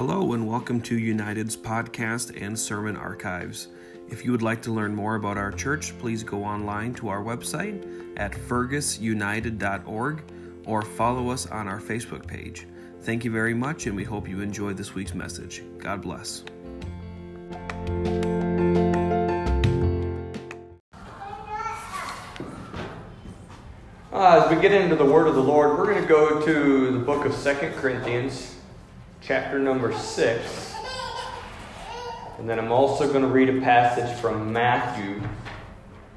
Hello, and welcome to United's podcast and sermon archives. If you would like to learn more about our church, please go online to our website at fergusunited.org or follow us on our Facebook page. Thank you very much, and we hope you enjoy this week's message. God bless. Uh, as we get into the word of the Lord, we're going to go to the book of Second Corinthians, chapter number 6. And then I'm also going to read a passage from Matthew,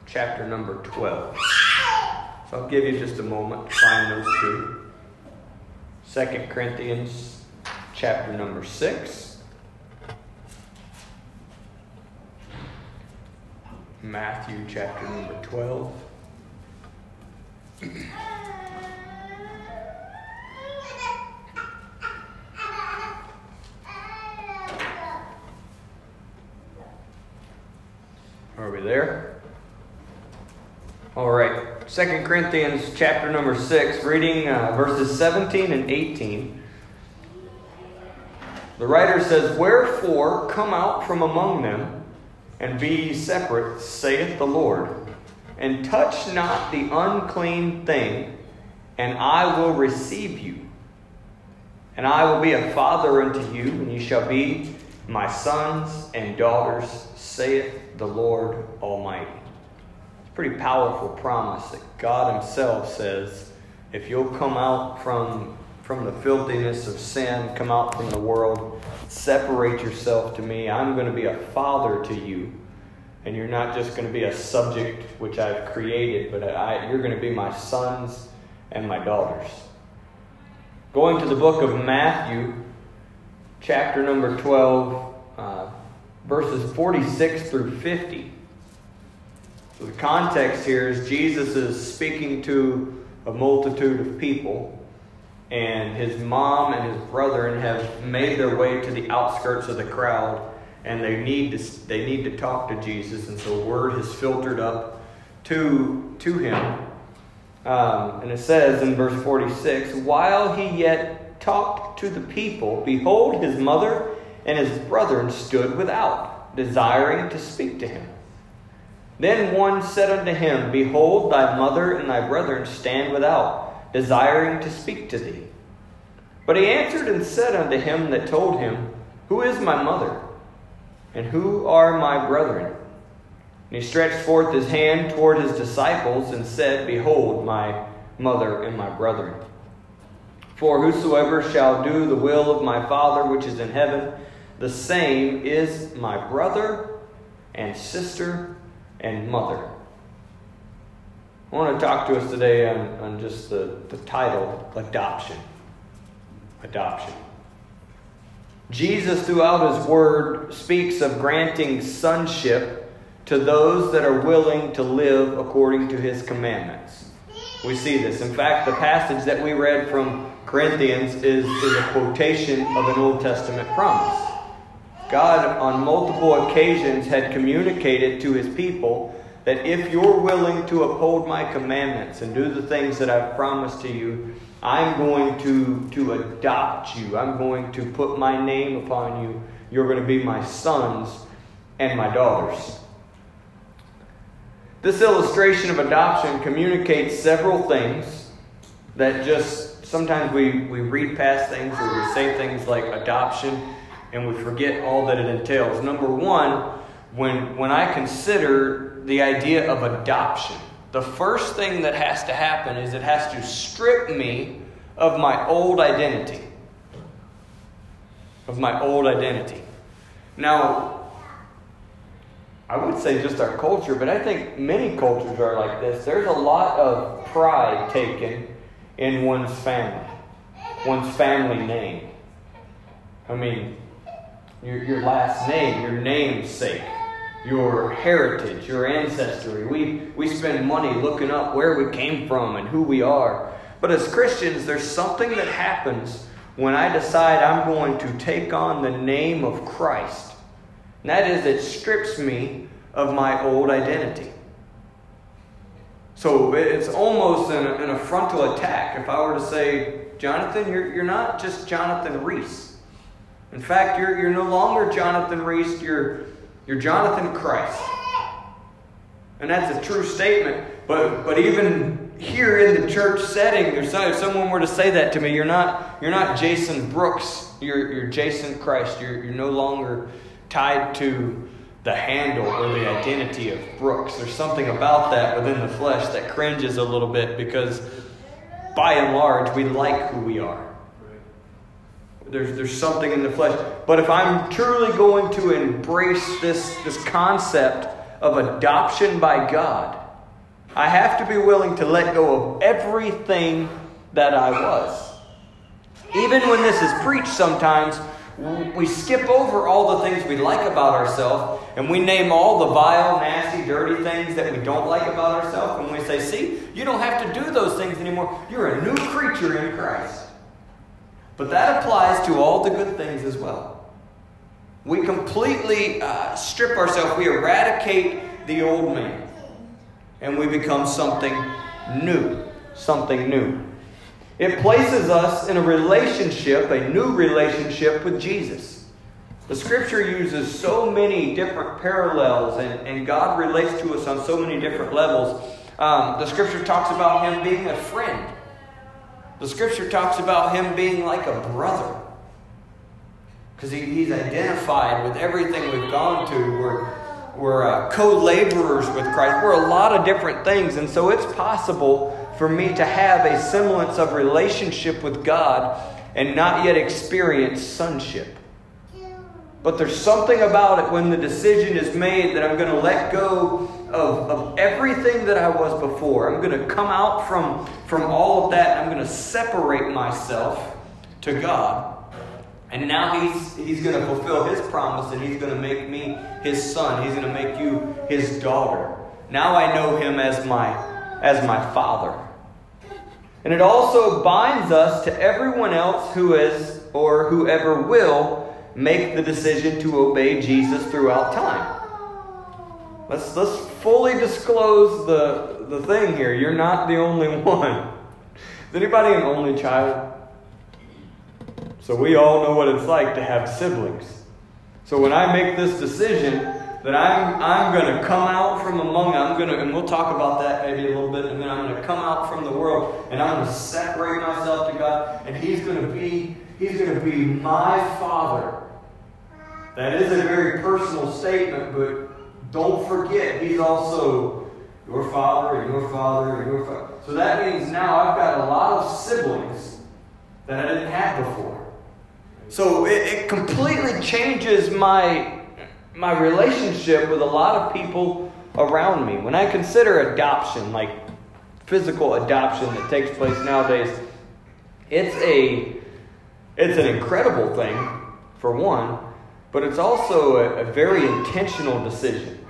chapter number 12. So I'll give you just a moment to find those two. Second Corinthians, chapter number 6. Matthew, chapter number 12. There? All right. Second Corinthians chapter number 6, reading uh, verses 17 and 18. The writer says, Wherefore come out from among them, and be ye separate, saith the Lord, and touch not the unclean thing, and I will receive you. And I will be a father unto you, and ye shall be my sons and daughters, saith the Lord Almighty. It's a pretty powerful promise that God Himself says, if you'll come out from, from the filthiness of sin, come out from the world, separate yourself to me, I'm going to be a father to you. And you're not just going to be a subject which I've created, but I, you're going to be my sons and my daughters. Going to the book of Matthew, chapter number 12, uh, verses 46 through 50. So the context here is Jesus is speaking to a multitude of people, and his mom and his brethren have made their way to the outskirts of the crowd, and they need to they need to talk to Jesus, and so word has filtered up to to him. Um, and it says in verse 46 While he yet talked to the people, behold, his mother and his brethren stood without, desiring to speak to him. Then one said unto him, Behold, thy mother and thy brethren stand without, desiring to speak to thee. But he answered and said unto him that told him, Who is my mother? And who are my brethren? And he stretched forth his hand toward his disciples and said, Behold, my mother and my brethren. For whosoever shall do the will of my Father which is in heaven, the same is my brother and sister and mother. I want to talk to us today on, on just the, the title Adoption. Adoption. Jesus, throughout his word, speaks of granting sonship to those that are willing to live according to his commandments. We see this. In fact, the passage that we read from Corinthians is, is a quotation of an Old Testament promise. God, on multiple occasions, had communicated to his people that if you're willing to uphold my commandments and do the things that I've promised to you, I'm going to, to adopt you. I'm going to put my name upon you. You're going to be my sons and my daughters. This illustration of adoption communicates several things that just sometimes we, we read past things or we say things like adoption and we forget all that it entails. Number one, when, when I consider the idea of adoption, the first thing that has to happen is it has to strip me of my old identity. Of my old identity. Now, I would say just our culture, but I think many cultures are like this. There's a lot of pride taken in one's family, one's family name. I mean, your, your last name, your namesake, your heritage, your ancestry. We, we spend money looking up where we came from and who we are. But as Christians, there's something that happens when I decide I'm going to take on the name of Christ. And that is, it strips me of my old identity. So it's almost an, an, frontal attack if I were to say, Jonathan, you're, you're not just Jonathan Reese. In fact, you're, you're no longer Jonathan Reese, you're, you're Jonathan Christ. And that's a true statement. But, but even here in the church setting, if someone were to say that to me, you're not, you're not Jason Brooks, you're, you're Jason Christ. You're, you're no longer tied to the handle or the identity of Brooks. There's something about that within the flesh that cringes a little bit because by and large, we like who we are. There's, there's something in the flesh. But if I'm truly going to embrace this, this concept of adoption by God, I have to be willing to let go of everything that I was. Even when this is preached, sometimes we skip over all the things we like about ourselves and we name all the vile, nasty, dirty things that we don't like about ourselves. And we say, see, you don't have to do those things anymore. You're a new creature in Christ. But that applies to all the good things as well. We completely uh, strip ourselves, we eradicate the old man, and we become something new. Something new. It places us in a relationship, a new relationship with Jesus. The scripture uses so many different parallels, and, and God relates to us on so many different levels. Um, the scripture talks about Him being a friend, the scripture talks about Him being like a brother. Because he, He's identified with everything we've gone to. We're, we're uh, co laborers with Christ. We're a lot of different things, and so it's possible for me to have a semblance of relationship with God and not yet experience sonship. But there's something about it when the decision is made that I'm going to let go of, of everything that I was before. I'm going to come out from, from all of that I'm going to separate myself to God. And now he's, he's going to fulfill his promise and he's going to make me his son. He's going to make you his daughter. Now I know him as my, as my father. And it also binds us to everyone else who is or whoever will make the decision to obey Jesus throughout time. Let's, let's fully disclose the, the thing here. You're not the only one. Is anybody an only child? So we all know what it's like to have siblings. So when I make this decision, that I'm, I'm going to come out from among. I'm going to, and we'll talk about that maybe a little bit, and then I'm going to come out from the world, and I'm going to separate myself to God, and He's going to be, He's going to be my Father. That is a very personal statement, but don't forget, He's also your Father, and your Father, and your Father. So that means now I've got a lot of siblings that I didn't have before. So it, it completely changes my my relationship with a lot of people around me. When I consider adoption, like physical adoption that takes place nowadays, it's a it's an incredible thing for one, but it's also a, a very intentional decision.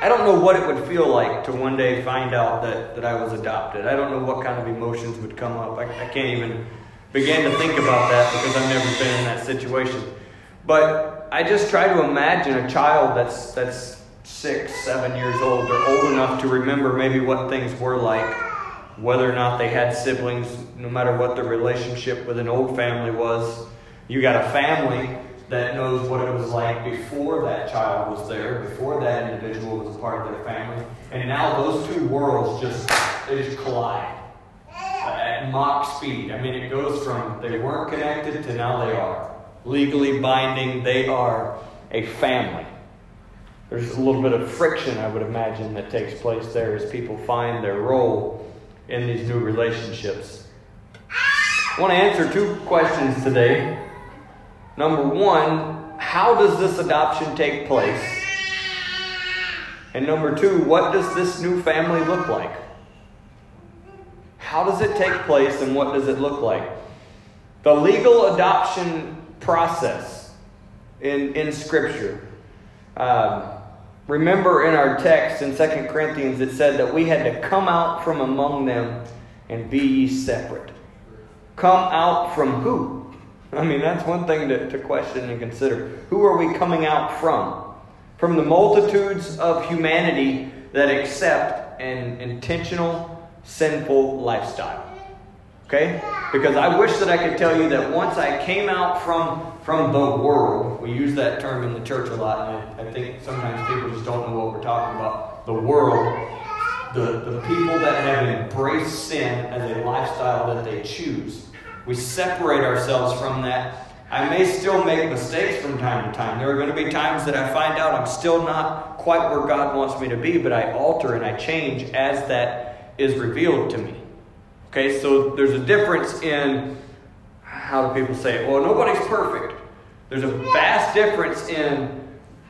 I don't know what it would feel like to one day find out that, that I was adopted. I don't know what kind of emotions would come up. I, I can't even begin to think about that because I've never been in that situation. But I just try to imagine a child that's that's six, seven years old. They're old enough to remember maybe what things were like, whether or not they had siblings, no matter what the relationship with an old family was. You got a family that knows what it was like before that child was there, before that individual was a part of their family. And now those two worlds just they just collide at Mach speed. I mean, it goes from they weren't connected to now they are legally binding. They are a family. There's a little bit of friction, I would imagine, that takes place there as people find their role in these new relationships. I want to answer two questions today. Number one, how does this adoption take place? And number two, what does this new family look like? How does it take place and what does it look like? The legal adoption process in, in Scripture. Um, remember in our text in 2 Corinthians, it said that we had to come out from among them and be ye separate. Come out from who? I mean, that's one thing to, to question and consider. Who are we coming out from? From the multitudes of humanity that accept an intentional, sinful lifestyle. Okay? Because I wish that I could tell you that once I came out from, from the world, we use that term in the church a lot, and I, think sometimes people just don't know what we're talking about. The world, the, the people that have embraced sin as a lifestyle that they choose. We separate ourselves from that I may still make mistakes from time to time. There are going to be times that I find out I'm still not quite where God wants me to be, but I alter and I change as that is revealed to me. Okay, so there's a difference in how do people say it? Well, nobody's perfect. There's a vast difference in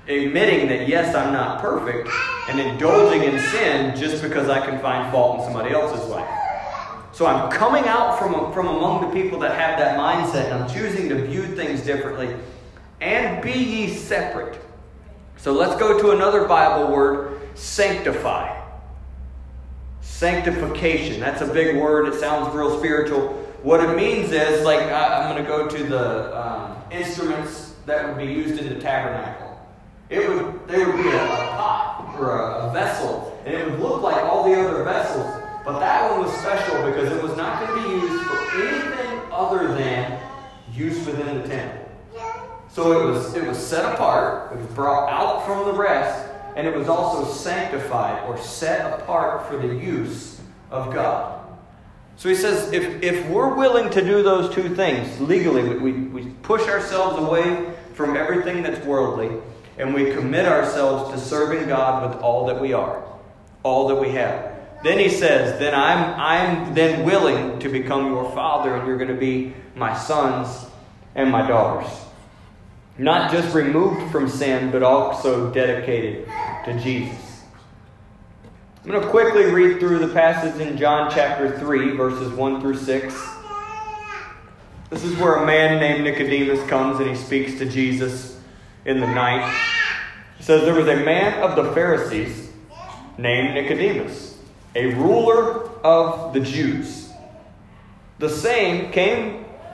admitting that, yes, I'm not perfect, and indulging in sin just because I can find fault in somebody else's life. So I'm coming out from, from among the people that have that mindset, and I'm choosing to view things differently. And be ye separate. So let's go to another Bible word sanctify. Sanctification. That's a big word. It sounds real spiritual. What it means is, like, I'm going to go to the um, instruments that would be used in the tabernacle. It would, they would be a, a pot or a, a vessel, and it would look like all the other vessels but that one was special because it was not going to be used for anything other than use within the temple. So it was, it was set apart, it was brought out from the rest, and it was also sanctified or set apart for the use of God. So he says if, if we're willing to do those two things legally, we, we push ourselves away from everything that's worldly, and we commit ourselves to serving God with all that we are, all that we have. Then he says, Then I'm, I'm then willing to become your father, and you're going to be my sons and my daughters. Not just removed from sin, but also dedicated to Jesus. I'm going to quickly read through the passage in John chapter 3, verses 1 through 6. This is where a man named Nicodemus comes and he speaks to Jesus in the night. He says, There was a man of the Pharisees named Nicodemus a ruler of the Jews. The same came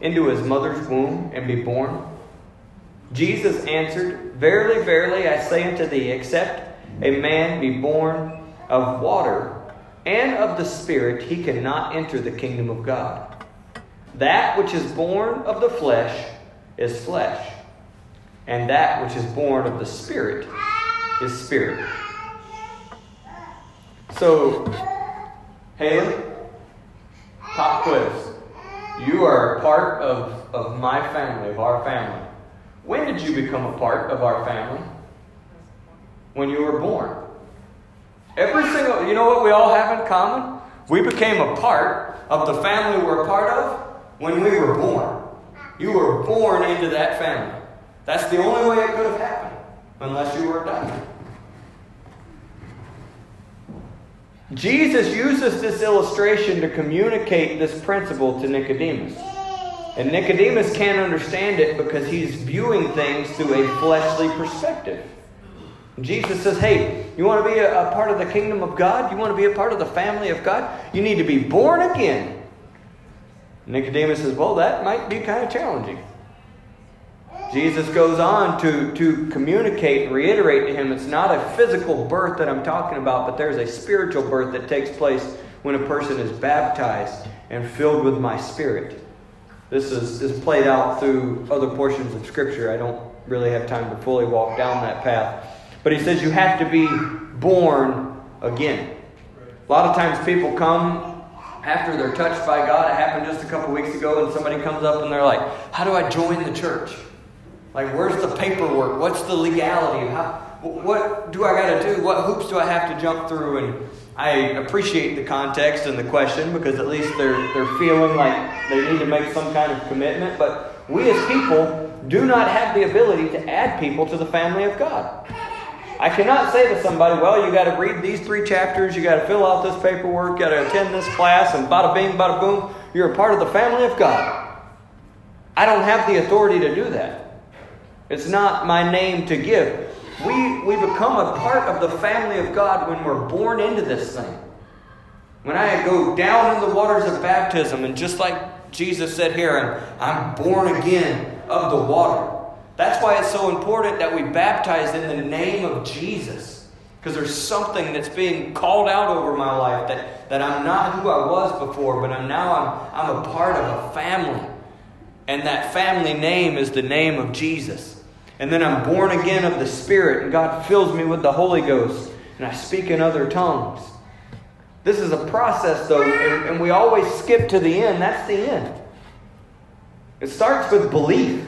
into his mother's womb and be born? Jesus answered, Verily, verily, I say unto thee, except a man be born of water and of the Spirit, he cannot enter the kingdom of God. That which is born of the flesh is flesh, and that which is born of the Spirit is spirit. So, Haley, pop quiz. You are a part of, of my family, of our family. When did you become a part of our family? When you were born. Every single, you know what we all have in common? We became a part of the family we're a part of when we were born. You were born into that family. That's the only way it could have happened, unless you were adopted. Jesus uses this illustration to communicate this principle to Nicodemus. And Nicodemus can't understand it because he's viewing things through a fleshly perspective. Jesus says, Hey, you want to be a, a, part of the kingdom of God? You want to be a part of the family of God? You need to be born again. Nicodemus says, Well, that might be kind of challenging. Jesus goes on to, to communicate and reiterate to him it's not a physical birth that I'm talking about, but there's a spiritual birth that takes place when a person is baptized and filled with my spirit. This is, is played out through other portions of Scripture. I don't really have time to fully walk down that path. But he says you have to be born again. A lot of times people come after they're touched by God. It happened just a couple weeks ago, and somebody comes up and they're like, How do I join the church? Like, where's the paperwork? What's the legality? How, what do I got to do? What hoops do I have to jump through? And I appreciate the context and the question because at least they're, they're feeling like they need to make some kind of commitment. But we as people do not have the ability to add people to the family of God. I cannot say to somebody, well, you got to read these three chapters, you got to fill out this paperwork, you got to attend this class, and bada bing, bada boom, you're a part of the family of God. I don't have the authority to do that. It's not my name to give. We, we become a part of the family of God when we're born into this thing. When I go down in the waters of baptism, and just like Jesus said here, I'm born again of the water. That's why it's so important that we baptize in the name of Jesus. Because there's something that's being called out over my life that, that I'm not who I was before, but I'm now I'm, I'm a part of a family. And that family name is the name of Jesus. And then I'm born again of the Spirit, and God fills me with the Holy Ghost, and I speak in other tongues. This is a process, though, and, and we always skip to the end. That's the end. It starts with belief.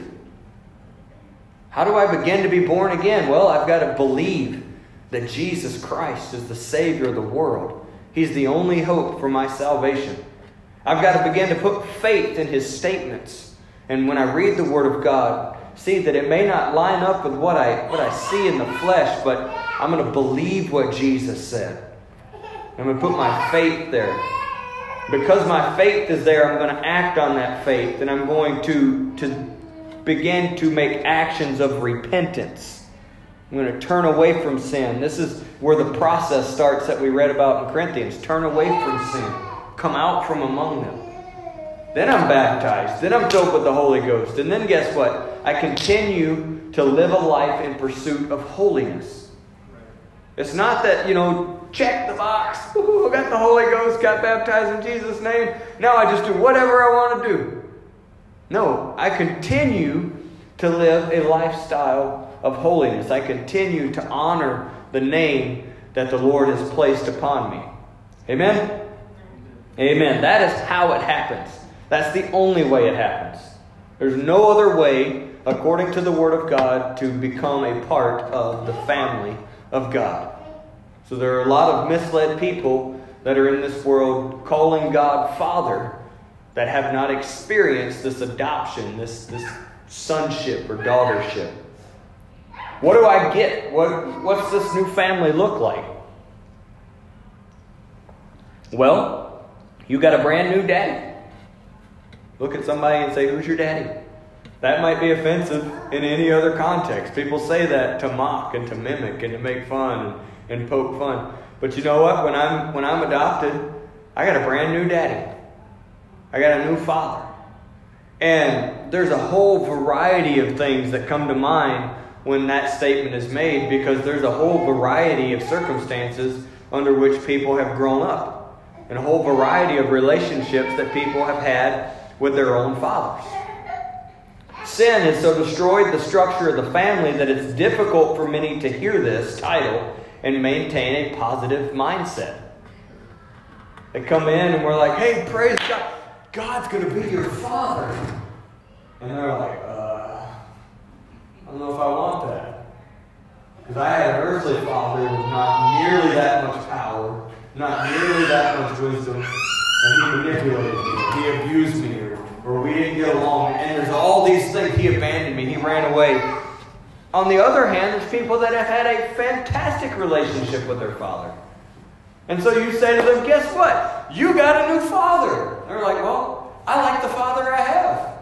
How do I begin to be born again? Well, I've got to believe that Jesus Christ is the Savior of the world. He's the only hope for my salvation. I've got to begin to put faith in His statements. And when I read the Word of God, see that it may not line up with what I, what I see in the flesh, but I'm going to believe what Jesus said. I'm going to put my faith there. Because my faith is there, I'm going to act on that faith, and I'm going to, to begin to make actions of repentance. I'm going to turn away from sin. This is where the process starts that we read about in Corinthians. Turn away from sin, come out from among them. Then I'm baptized. Then I'm filled with the Holy Ghost. And then guess what? I continue to live a life in pursuit of holiness. It's not that, you know, check the box. Ooh, got the Holy Ghost, got baptized in Jesus' name. Now I just do whatever I want to do. No, I continue to live a lifestyle of holiness. I continue to honor the name that the Lord has placed upon me. Amen? Amen. That is how it happens. That's the only way it happens. There's no other way, according to the Word of God, to become a part of the family of God. So there are a lot of misled people that are in this world calling God Father that have not experienced this adoption, this, this sonship or daughtership. What do I get? What, what's this new family look like? Well, you got a brand new daddy. Look at somebody and say, Who's your daddy? That might be offensive in any other context. People say that to mock and to mimic and to make fun and, and poke fun. But you know what? When I'm when I'm adopted, I got a brand new daddy. I got a new father. And there's a whole variety of things that come to mind when that statement is made because there's a whole variety of circumstances under which people have grown up and a whole variety of relationships that people have had with their own fathers. Sin has so destroyed the structure of the family that it's difficult for many to hear this title and maintain a positive mindset. They come in and we're like, hey, praise God. God's going to be your father. And they're like, uh, I don't know if I want that. Because I had an earthly father with not nearly that much power, not nearly that much wisdom, and he manipulated me, he abused me, or we didn't get along. And there's all these things. He abandoned me, he ran away. On the other hand, there's people that have had a fantastic relationship with their father. And so you say to them, guess what? You got a new father. They're like, well, I like the father I have.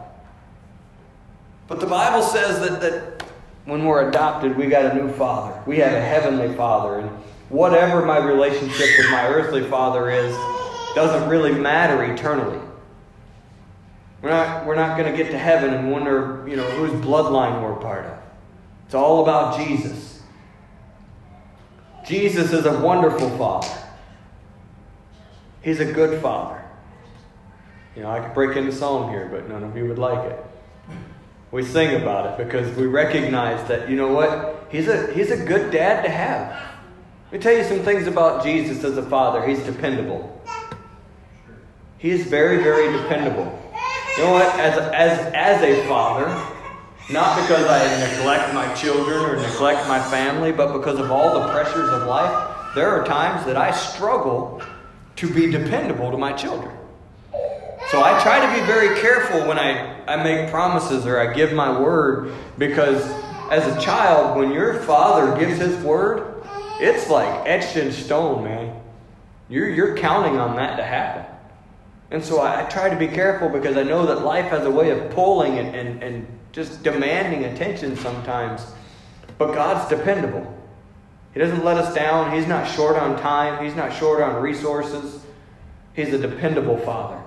But the Bible says that, that when we're adopted, we got a new father. We have a heavenly father. And whatever my relationship with my earthly father is, doesn't really matter eternally. We're not, we're not going to get to heaven and wonder, you know, whose bloodline we're part of. It's all about Jesus. Jesus is a wonderful father. He's a good father. You know, I could break into song here, but none of you would like it. We sing about it because we recognize that, you know what? He's a, he's a good dad to have. Let me tell you some things about Jesus as a father. He's dependable. He is very, very dependable. You know what? As as, as a father, not because I neglect my children or neglect my family, but because of all the pressures of life, there are times that I struggle to be dependable to my children. So I try to be very careful when I, I make promises or I give my word because as a child, when your father gives his word, it's like etched in stone, man. You're, you're counting on that to happen. And so I, I, try to be careful because I know that life has a way of pulling and, and, and just demanding attention sometimes. But God's dependable. He doesn't let us down. He's not short on time. He's not short on resources. He's a dependable Father.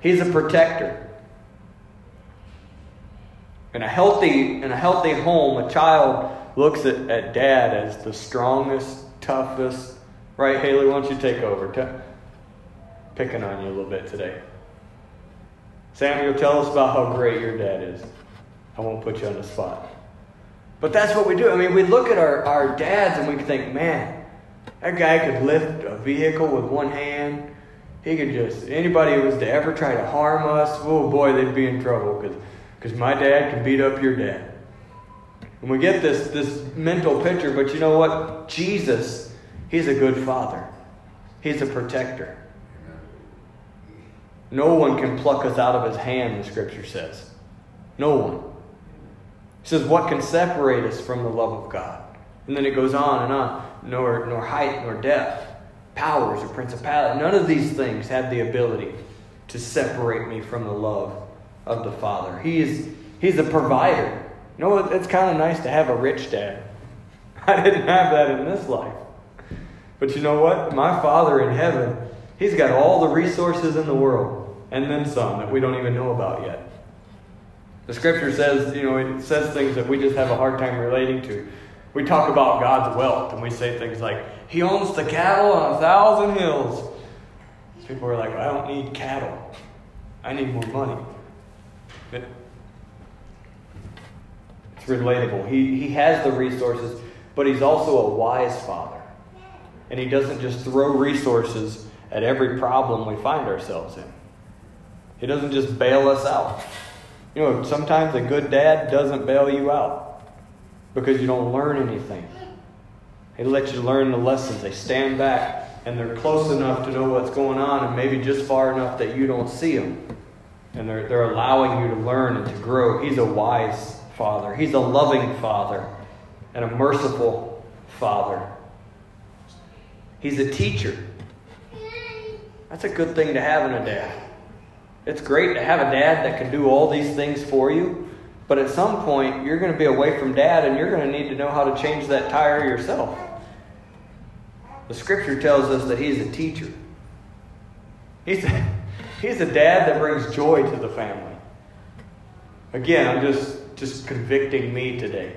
He's a protector. In a healthy, in a healthy home, a child looks at, at dad as the strongest, toughest. Right, Haley, why don't you take over? Picking on you a little bit today. Samuel, tell us about how great your dad is. I won't put you on the spot. But that's what we do. I mean, we look at our, our dads and we think, man, that guy could lift a vehicle with one hand. He could just, anybody who was to ever try to harm us, oh boy, they'd be in trouble because my dad can beat up your dad. And we get this, this mental picture, but you know what? Jesus, He's a good father, He's a protector. No one can pluck us out of His hand, the scripture says. No one. He says, What can separate us from the love of God? And then it goes on and on. Nor, nor height, nor depth, powers, or principality. None of these things have the ability to separate me from the love of the Father. He is, he's a provider. You know, it's kind of nice to have a rich dad. I didn't have that in this life. But you know what? My Father in heaven, He's got all the resources in the world, and then some that we don't even know about yet. The scripture says, you know, it says things that we just have a hard time relating to. We talk about God's wealth, and we say things like, He owns the cattle on a thousand hills. People are like, I don't need cattle. I need more money. It's relatable. He, he has the resources, but he's also a wise father. And he doesn't just throw resources at every problem we find ourselves in. He doesn't just bail us out. You know, sometimes a good dad doesn't bail you out because you don't learn anything. They let you learn the lessons. They stand back and they're close enough to know what's going on and maybe just far enough that you don't see them and they're, they're allowing you to learn and to grow. He's a wise father, He's a loving father, and a merciful father. He's a teacher. That's a good thing to have in a dad. It's great to have a dad that can do all these things for you, but at some point, you're going to be away from dad and you're going to need to know how to change that tire yourself. The scripture tells us that he's a teacher. He's a, He's a dad that brings joy to the family. Again, I'm just just convicting me today.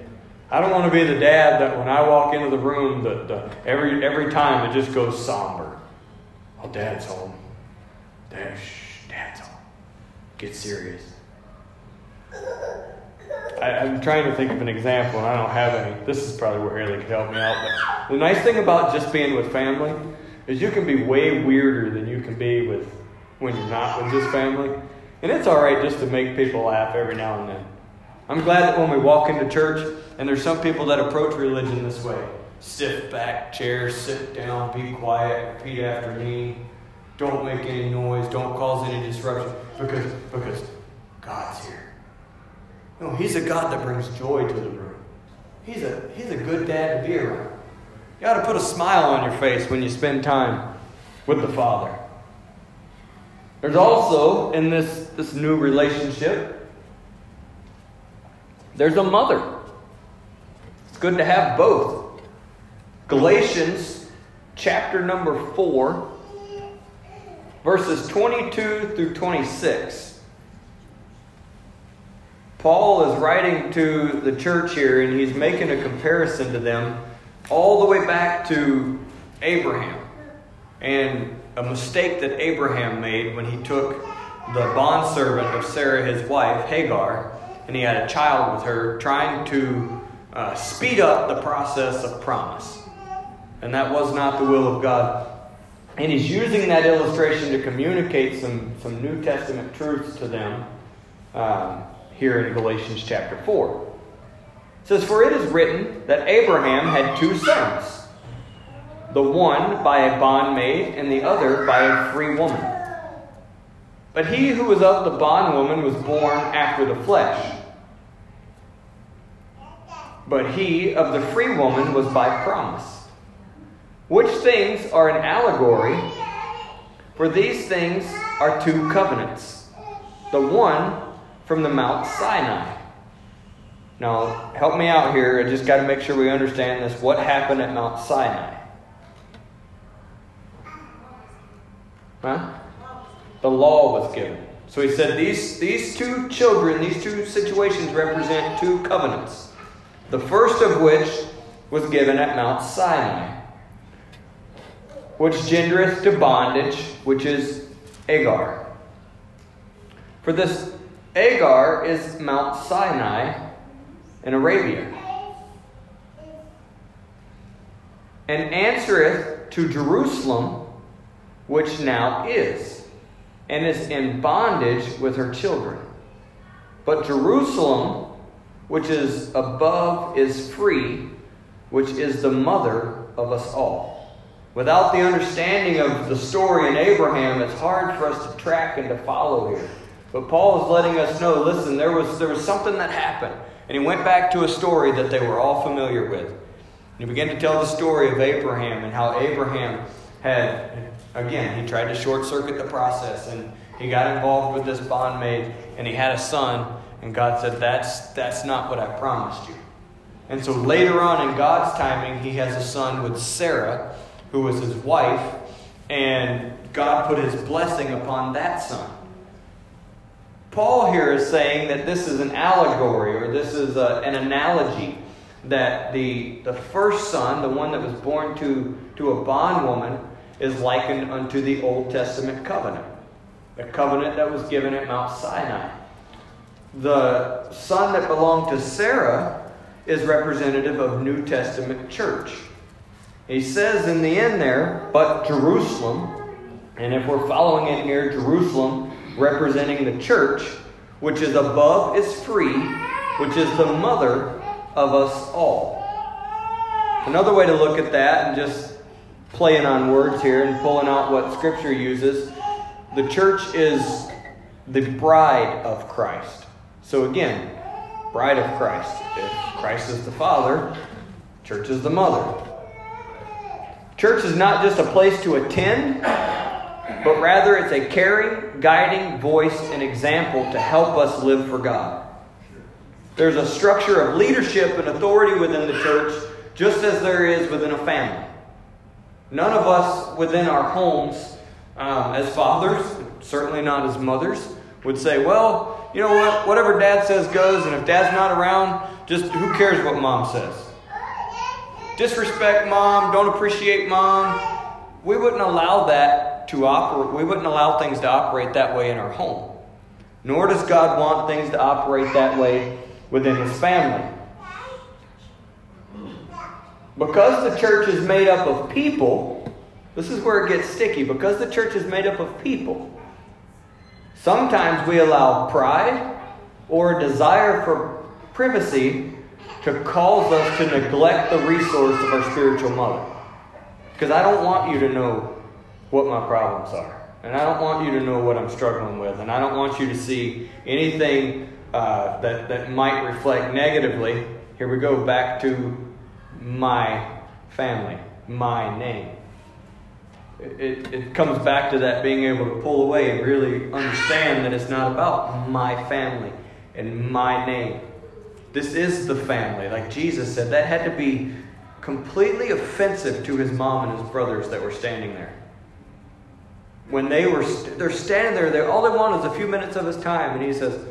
I don't want to be the dad that when I walk into the room, that the, every every time it just goes somber. Oh, dad's home. Dad, shh, dad's home. Get serious. I, am trying to think of an example, and I don't have any. This is probably where Haley could help me out. But the nice thing about just being with family is you can be way weirder than you can be with when you're not with this family. And it's all right just to make people laugh every now and then. I'm glad that when we walk into church, and there's some people that approach religion this way sit back chair, sit down, be quiet, repeat after me, don't make any noise, don't cause any disruption, because, because God's here. No, He's a God that brings joy to the room. He's a, he's a good dad to be around. You ought to put a smile on your face when you spend time with the Father. There's also, in this, this new relationship, there's a mother. It's good to have both. Galatians chapter number 4, verses 22 through 26. Paul is writing to the church here, and he's making a comparison to them all the way back to Abraham. And a mistake that Abraham made when he took the bondservant of Sarah, his wife, Hagar, and he had a child with her, trying to uh, speed up the process of promise. And that was not the will of God. And he's using that illustration to communicate some, some New Testament truths to them um, here in Galatians chapter 4. It says, For it is written that Abraham had two sons the one by a bondmaid and the other by a free woman. But he who was of the bondwoman was born after the flesh. But he of the free woman was by promise. Which things are an allegory For these things are two covenants. The one from the Mount Sinai. Now, help me out here. I just got to make sure we understand this. What happened at Mount Sinai? Huh? The law was given. So he said these, these two children, these two situations represent two covenants. The first of which was given at Mount Sinai, which gendereth to bondage, which is Agar. For this Agar is Mount Sinai in Arabia, and answereth to Jerusalem, which now is, and is in bondage with her children. But Jerusalem, which is above, is free, which is the mother of us all. Without the understanding of the story in Abraham, it's hard for us to track and to follow here. But Paul is letting us know listen, there was, there was something that happened. And he went back to a story that they were all familiar with. And he began to tell the story of Abraham and how Abraham had, again, he tried to short circuit the process and he got involved with this bondmaid and he had a son. And God said, that's, that's not what I promised you. And so later on in God's timing, he has a son with Sarah, who was his wife, and God put his blessing upon that son. Paul here is saying that this is an allegory or this is a, an analogy that the, the first son, the one that was born to, to a bondwoman, is likened unto the Old Testament covenant, the covenant that was given at Mount Sinai. The son that belonged to Sarah is representative of New Testament church. He says in the end there, but Jerusalem, and if we're following in here, Jerusalem representing the church, which is above is free, which is the mother of us all. Another way to look at that, and just playing on words here and pulling out what Scripture uses, the church is the bride of Christ. So again, bride of Christ. If Christ is the father, church is the mother. Church is not just a place to attend, but rather it's a caring, guiding voice and example to help us live for God. There's a structure of leadership and authority within the church, just as there is within a family. None of us within our homes, um, as fathers, certainly not as mothers, would say, well, you know what, whatever dad says goes, and if dad's not around, just who cares what mom says? Disrespect mom, don't appreciate mom. We wouldn't allow that to operate, we wouldn't allow things to operate that way in our home. Nor does God want things to operate that way within His family. Because the church is made up of people, this is where it gets sticky. Because the church is made up of people, sometimes we allow pride or a desire for privacy to cause us to neglect the resource of our spiritual mother. Because I don't want you to know what my problems are. And I don't want you to know what I'm struggling with. And I don't want you to see anything uh, that, that might reflect negatively. Here we go back to my family, my name. It, it, it comes back to that being able to pull away and really understand that it's not about my family and my name. This is the family. Like Jesus said, that had to be completely offensive to his mom and his brothers that were standing there when they were st- they're standing there, they all they want is a few minutes of his time, and he says,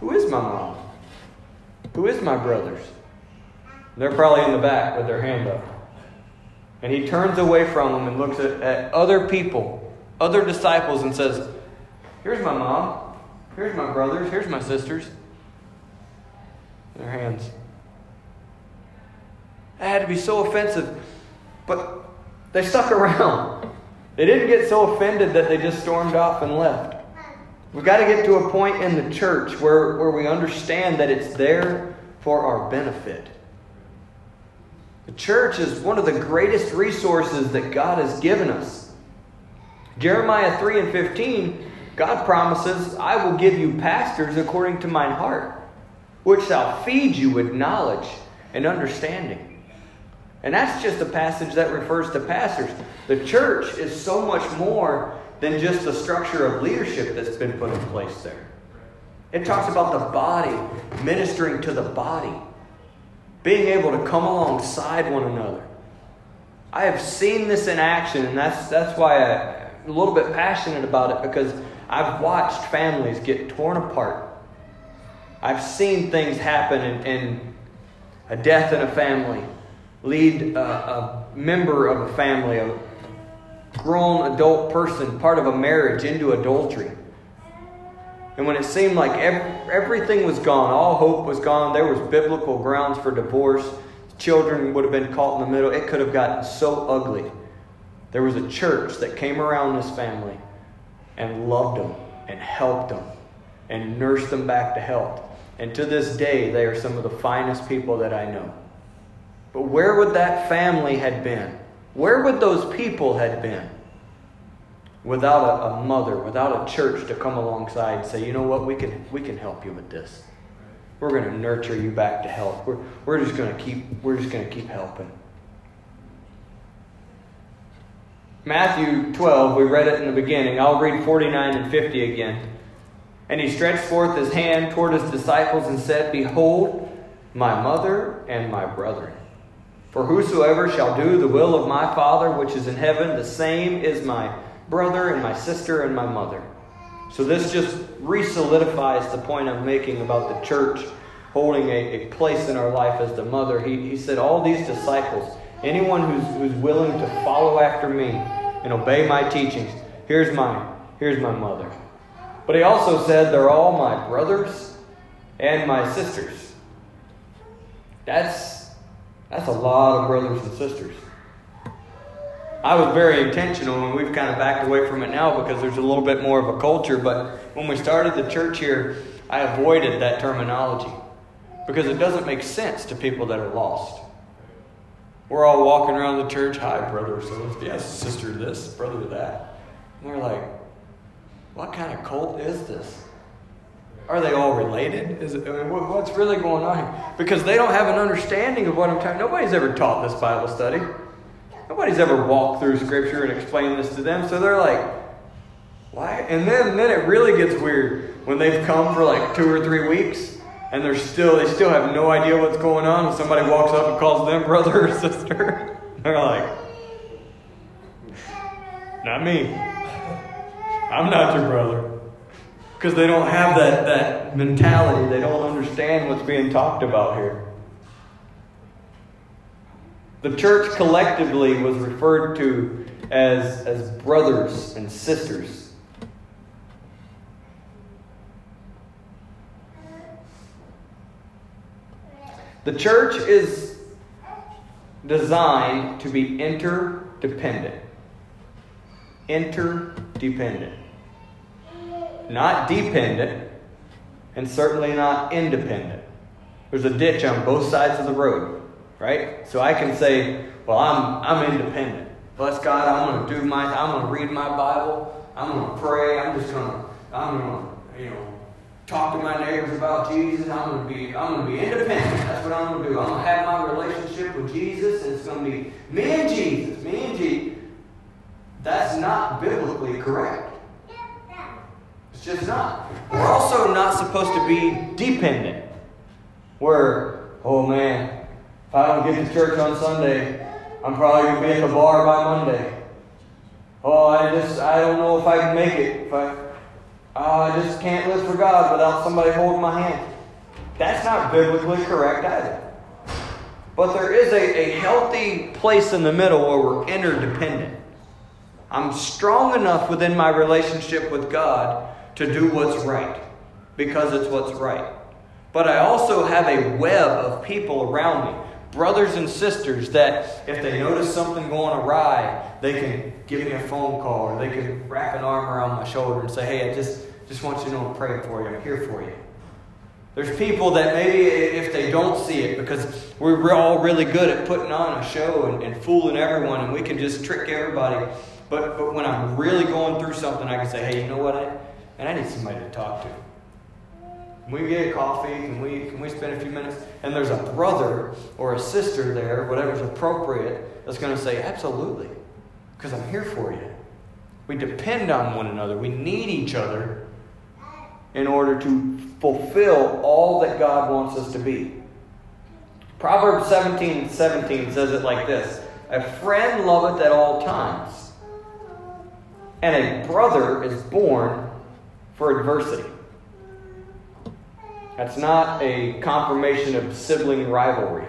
"Who is my mom? Who is my brothers?" And they're probably in the back with their hand up. And he turns away from them and looks at, at other people, other disciples, and says, "Here's my mom. Here's my brothers. Here's my sisters." Their hands. It had to be so offensive, but they stuck around. They didn't get so offended that they just stormed off and left. We've got to get to a point in the church where, where we understand that it's there for our benefit. The church is one of the greatest resources that God has given us. Jeremiah 3 and 15, God promises, I will give you pastors according to mine heart, which shall feed you with knowledge and understanding. And that's just a passage that refers to pastors. The church is so much more than just the structure of leadership that's been put in place there. It talks about the body ministering to the body, being able to come alongside one another. I have seen this in action, and that's, that's why I'm a little bit passionate about it because I've watched families get torn apart. I've seen things happen in, a death in a family, lead a, a member of a family, a grown adult person, part of a marriage, into adultery. And when it seemed like every, everything was gone, all hope was gone, there was biblical grounds for divorce, children would have been caught in the middle, it could have gotten so ugly. There was a church that came around this family and loved them and helped them and nursed them back to health. And to this day, they are some of the finest people that I know. But where would that family had been? Where would those people had been without a, a mother, without a church to come alongside and say, you know what, we can, we can help you with this. We're going to nurture you back to health. We're, we're just going to keep we're just going to keep helping. Matthew 12, we read it in the beginning. I'll read 49 and 50 again. And he stretched forth his hand toward his disciples and said, Behold, my mother and my brethren. For whosoever shall do the will of my Father which is in heaven, the same is my brother and my sister and my mother. So this just re-solidifies the point I'm making about the church holding a, a place in our life as the mother. He, he said, All these disciples, anyone who's, who's willing to follow after me and obey my teachings, here's mine. Here's my mother. But he also said, They're all my brothers and my sisters. That's, that's a lot of brothers and sisters. I was very intentional, and we've kind of backed away from it now because there's a little bit more of a culture. But when we started the church here, I avoided that terminology because it doesn't make sense to people that are lost. We're all walking around the church, hi, brother, so yes, sister this, brother that. And we're like, what kind of cult is this? Are they all related? Is it, I mean, what's really going on here? Because they don't have an understanding of what I'm talking. Nobody's ever taught this Bible study. Nobody's ever walked through Scripture and explained this to them, so they're like, why? And then, then it really gets weird when they've come for like two or three weeks and they're still they still have no idea what's going on and somebody walks up and calls them brother or sister. they're like, not me. I'm not your brother. Because they don't have that, that mentality. They don't understand what's being talked about here. The church collectively was referred to as, as brothers and sisters. The church is designed to be interdependent. Interdependent. Not dependent, and certainly not independent. There's a ditch on both sides of the road right? So I can say, well, I'm, I'm independent. Bless God, I'm going to do my, I'm going to read my Bible. I'm going to pray. I'm just going to, I'm going to, you know, talk to my neighbors about Jesus. I'm going to be, I'm going to be independent. That's what I'm going to do. I'm going to have my relationship with Jesus, and it's going to be me and Jesus, me and Jesus. That's not biblically correct. It's just not. We're also not supposed to be dependent. Where, oh man, if I don't get to church on Sunday, I'm probably to be at the bar by Monday. Oh, I just, I don't know if I can make it. If I, oh, I just can't live for God without somebody holding my hand. That's not biblically correct either. But there is a, a healthy place in the middle where we're interdependent. I'm strong enough within my relationship with God to do what's right because it's what's right. But I also have a web of people around me brothers and sisters that if they notice something going awry, they can give me a phone call or they can wrap an arm around my shoulder and say, hey, I just, just want you to know I'm praying for you. I'm here for you. There's people that maybe if they don't see it, because we're all really good at putting on a show and, and fooling everyone and we can just trick everybody. But, but when I'm really going through something, I can say, hey, you know what? I, and I need somebody to talk to. Can we get a coffee? Can we, can we spend a few minutes? And there's a brother or a sister there, whatever's appropriate, that's going to say, Absolutely, because I'm here for you. We depend on one another. We need each other in order to fulfill all that God wants us to be. Proverbs 17 17 says it like this A friend loveth at all times, and a brother is born for adversity. That's not a confirmation of sibling rivalry.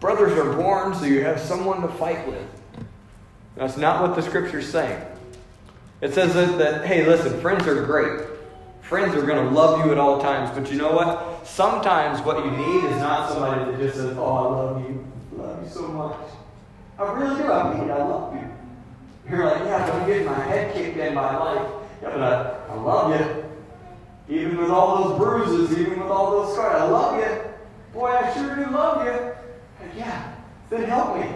Brothers are born so you have someone to fight with. That's not what the scripture's saying. It says that, that hey, listen, friends are great. Friends are going to love you at all times, but you know what? Sometimes what you need is not somebody that just says, Oh, I love you. I love you so much. I really do. I mean, I love you. You're like, Yeah, but I'm getting my head kicked in by life. Yeah, but I, I love you. Even with all those bruises, even with all those scars, I love you. Boy, I sure do love you. And yeah, then help me.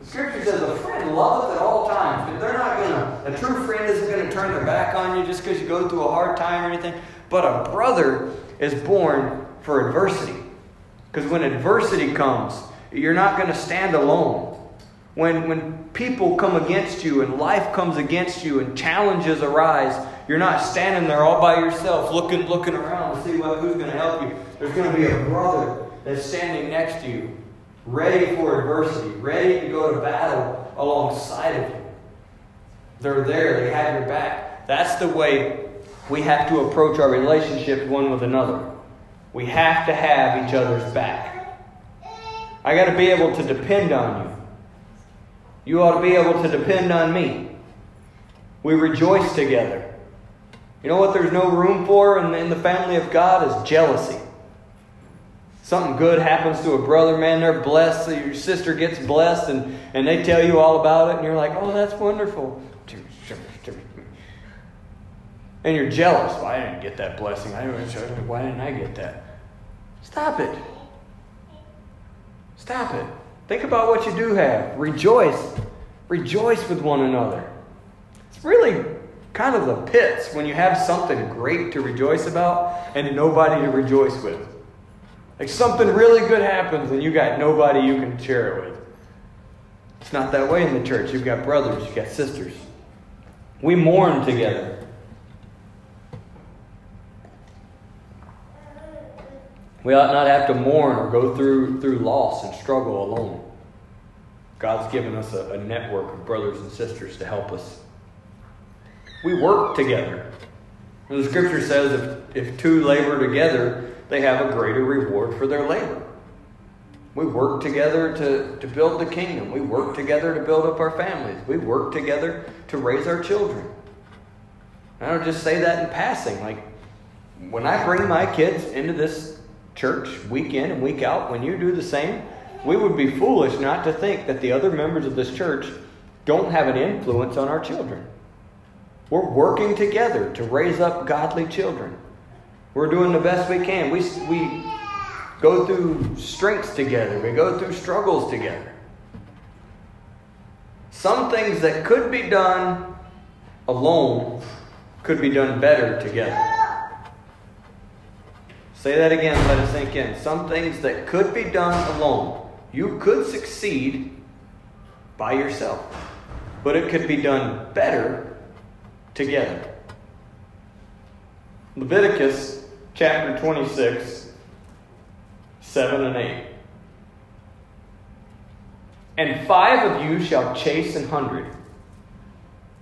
The scripture says a friend loveth at all times, but they're not gonna. A true friend isn't gonna turn their back on you just because you go through a hard time or anything. But a brother is born for adversity, because when adversity comes, you're not gonna stand alone. When when people come against you and life comes against you and challenges arise, you're not standing there all by yourself, looking looking around to see what, who's going to help you. There's going to be a brother that's standing next to you, ready for adversity, ready to go to battle alongside of you. They're there, they have your back. That's the way we have to approach our relationships one with another. We have to have each other's back. I got to be able to depend on you. You ought to be able to depend on me. We rejoice together. You know what there's no room for in, in the family of God is jealousy. Something good happens to a brother, man, they're blessed. So your sister gets blessed, and, and they tell you all about it, and you're like, oh, that's wonderful. And you're jealous. Well, I didn't get that blessing. Why didn't I get that? Stop it. Stop it. Think about what you do have. Rejoice. Rejoice with one another. It's really kind of the pits when you have something great to rejoice about and nobody to rejoice with. Like something really good happens and you got nobody you can share it with. It's not that way in the church. You've got brothers, you've got sisters. We mourn together. We ought not have to mourn or go through, through loss and struggle alone. God's given us a, a network of brothers and sisters to help us we work together. And the scripture says if, if two labor together, they have a greater reward for their labor. We work together to, to build the kingdom. We work together to build up our families. We work together to raise our children. I don't just say that in passing. Like, when I bring my kids into this church week in and week out, when you do the same, we would be foolish not to think that the other members of this church don't have an influence on our children. We're working together to raise up godly children. We're doing the best we can. We, we go through strengths together, we go through struggles together. Some things that could be done alone could be done better together. Say that again, let it sink in. Some things that could be done alone, you could succeed by yourself, but it could be done better together. Leviticus chapter 26, 7 and 8. And five of you shall chase an hundred,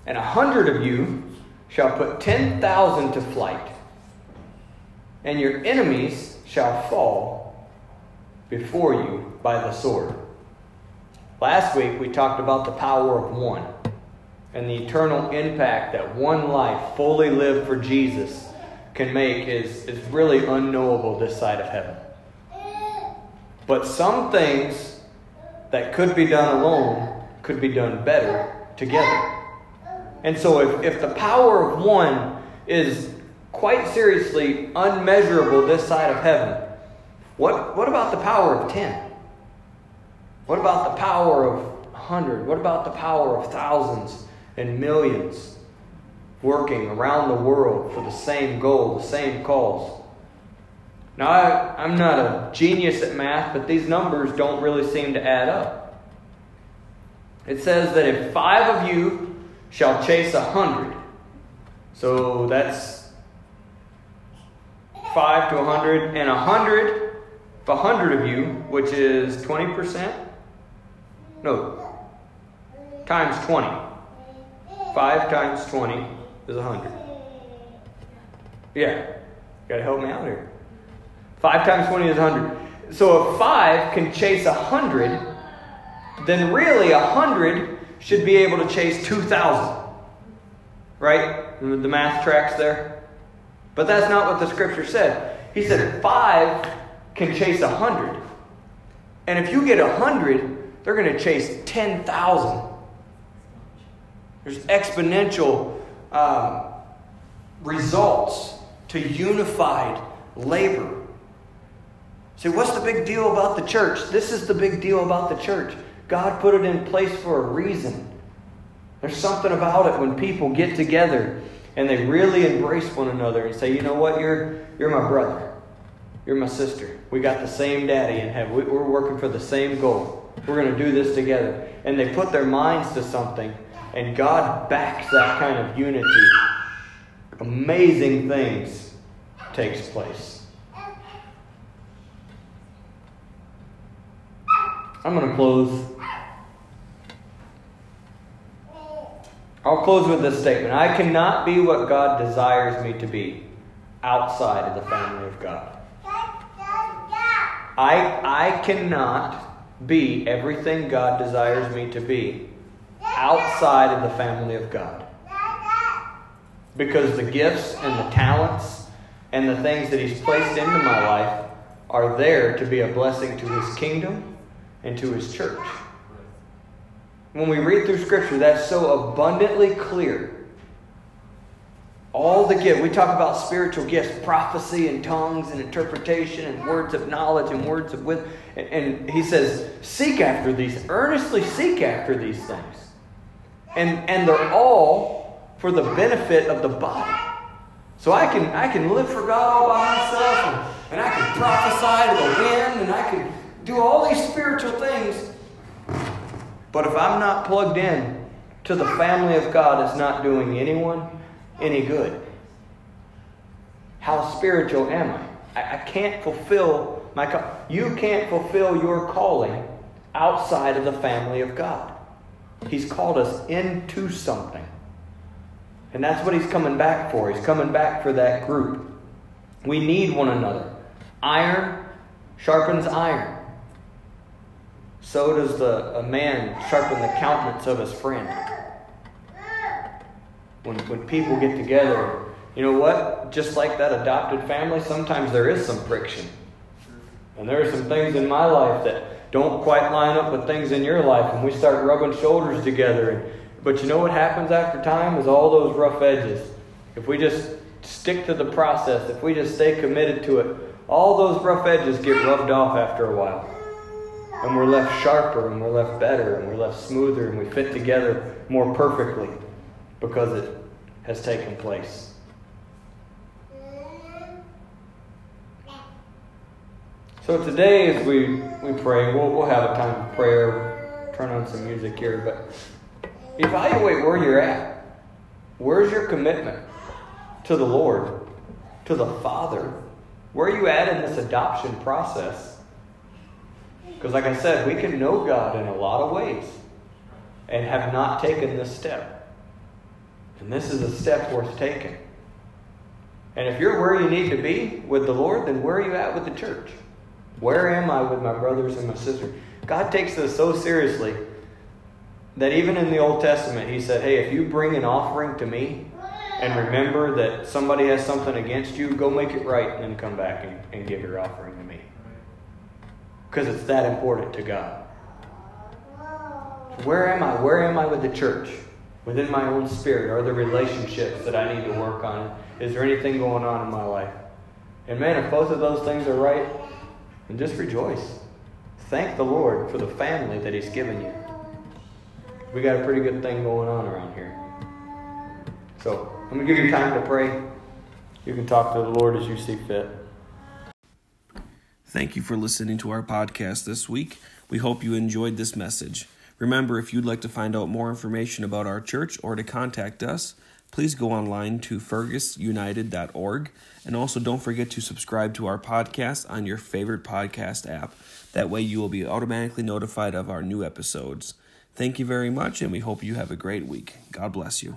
and a hundred of you shall put ten thousand to flight, and your enemies shall fall before you by the sword. Last week we talked about the power of one and the eternal impact that one life fully lived for Jesus can make is, is really unknowable this side of heaven. But some things that could be done alone could be done better together. And so, if, if the power of one is quite seriously unmeasurable this side of heaven, what, what about the power of 10? What about the power of 100? What about the power of thousands? and millions working around the world for the same goal, the same cause. Now, I, am not a genius at math, but these numbers don't really seem to add up. It says that if five of you shall chase a hundred. So that's five to a hundred, and a hundred, if a hundred of you, which is twenty percent, no, times twenty. Five times twenty is a hundred. Yeah, gotta help me out here. Five times twenty is a hundred. So if five can chase a hundred, then really a hundred should be able to chase two thousand. Right? The math tracks there. But that's not what the scripture said. He said five can chase a hundred. And if you get a hundred, they're going to chase 10,000. There's exponential um, results to unified labor. See, what's the big deal about the church? This is the big deal about the church. God put it in place for a reason. There's something about it when people get together and they really embrace one another and say, you know what, you're, you're my brother. You're my sister. We got the same daddy in heaven. We're working for the same goal. We're going to do this together. And they put their minds to something, and God backs that kind of unity. Amazing things takes place. I'm going to close I'll close with this statement. I cannot be what God desires me to be outside of the family of God. I, I cannot be everything God desires me to be outside of the family of God. Because the gifts and the talents and the things that He's placed into my life are there to be a blessing to His kingdom and to His church. When we read through Scripture, that's so abundantly clear. All the gifts, we talk about spiritual gifts, prophecy and tongues and interpretation and words of knowledge and words of wisdom. And, and he says, seek after these, earnestly seek after these things. And, and they're all for the benefit of the body. So I can, I can live for God all by myself, and, and I can prophesy to the wind, and I can do all these spiritual things but if I'm not plugged in to the family of God, it's not doing anyone any good. How spiritual am I? I, I can't fulfill my. You can't fulfill your calling outside of the family of God. He's called us into something. And that's what he's coming back for. He's coming back for that group. We need one another. Iron sharpens iron so does the, a man sharpen the countenance of his friend. When, when people get together, you know what? Just like that adopted family, sometimes there is some friction. And there are some things in my life that don't quite line up with things in your life, and we start rubbing shoulders together. And, but you know what happens after time is all those rough edges. If we just stick to the process, if we just stay committed to it, all those rough edges get rubbed off after a while and we're left sharper and we're left better and we're left smoother and we fit together more perfectly because it has taken place. So today, as we, we pray, we'll, we'll have a time of prayer, turn on some music here, but evaluate where you're at. Where's your commitment to the Lord, to the Father? Where are you at in this adoption process? Because, like I said, we can know God in a lot of ways and have not taken this step. And this is a step worth taking. And if you're where you need to be with the Lord, then where are you at with the church? Where am I with my brothers and my sisters? God takes this so seriously that even in the Old Testament, He said, Hey, if you bring an offering to me and remember that somebody has something against you, go make it right and then come back and, and give your offering because it's that important to God. Where am I? Where am I with the church? Within my own spirit? Are there relationships that I need to work on? Is there anything going on in my life? And man, if both of those things are right, then just rejoice. Thank the Lord for the family that He's given you. We got a pretty good thing going on around here. So, I'm going to give you time to pray. You can talk to the Lord as you see fit. Thank you for listening to our podcast this week. We hope you enjoyed this message. Remember, if you'd like to find out more information about our church or to contact us, please go online to fergusunited.org. And also don't forget to subscribe to our podcast on your favorite podcast app. That way you will be automatically notified of our new episodes. Thank you very much, and we hope you have a great week. God bless you.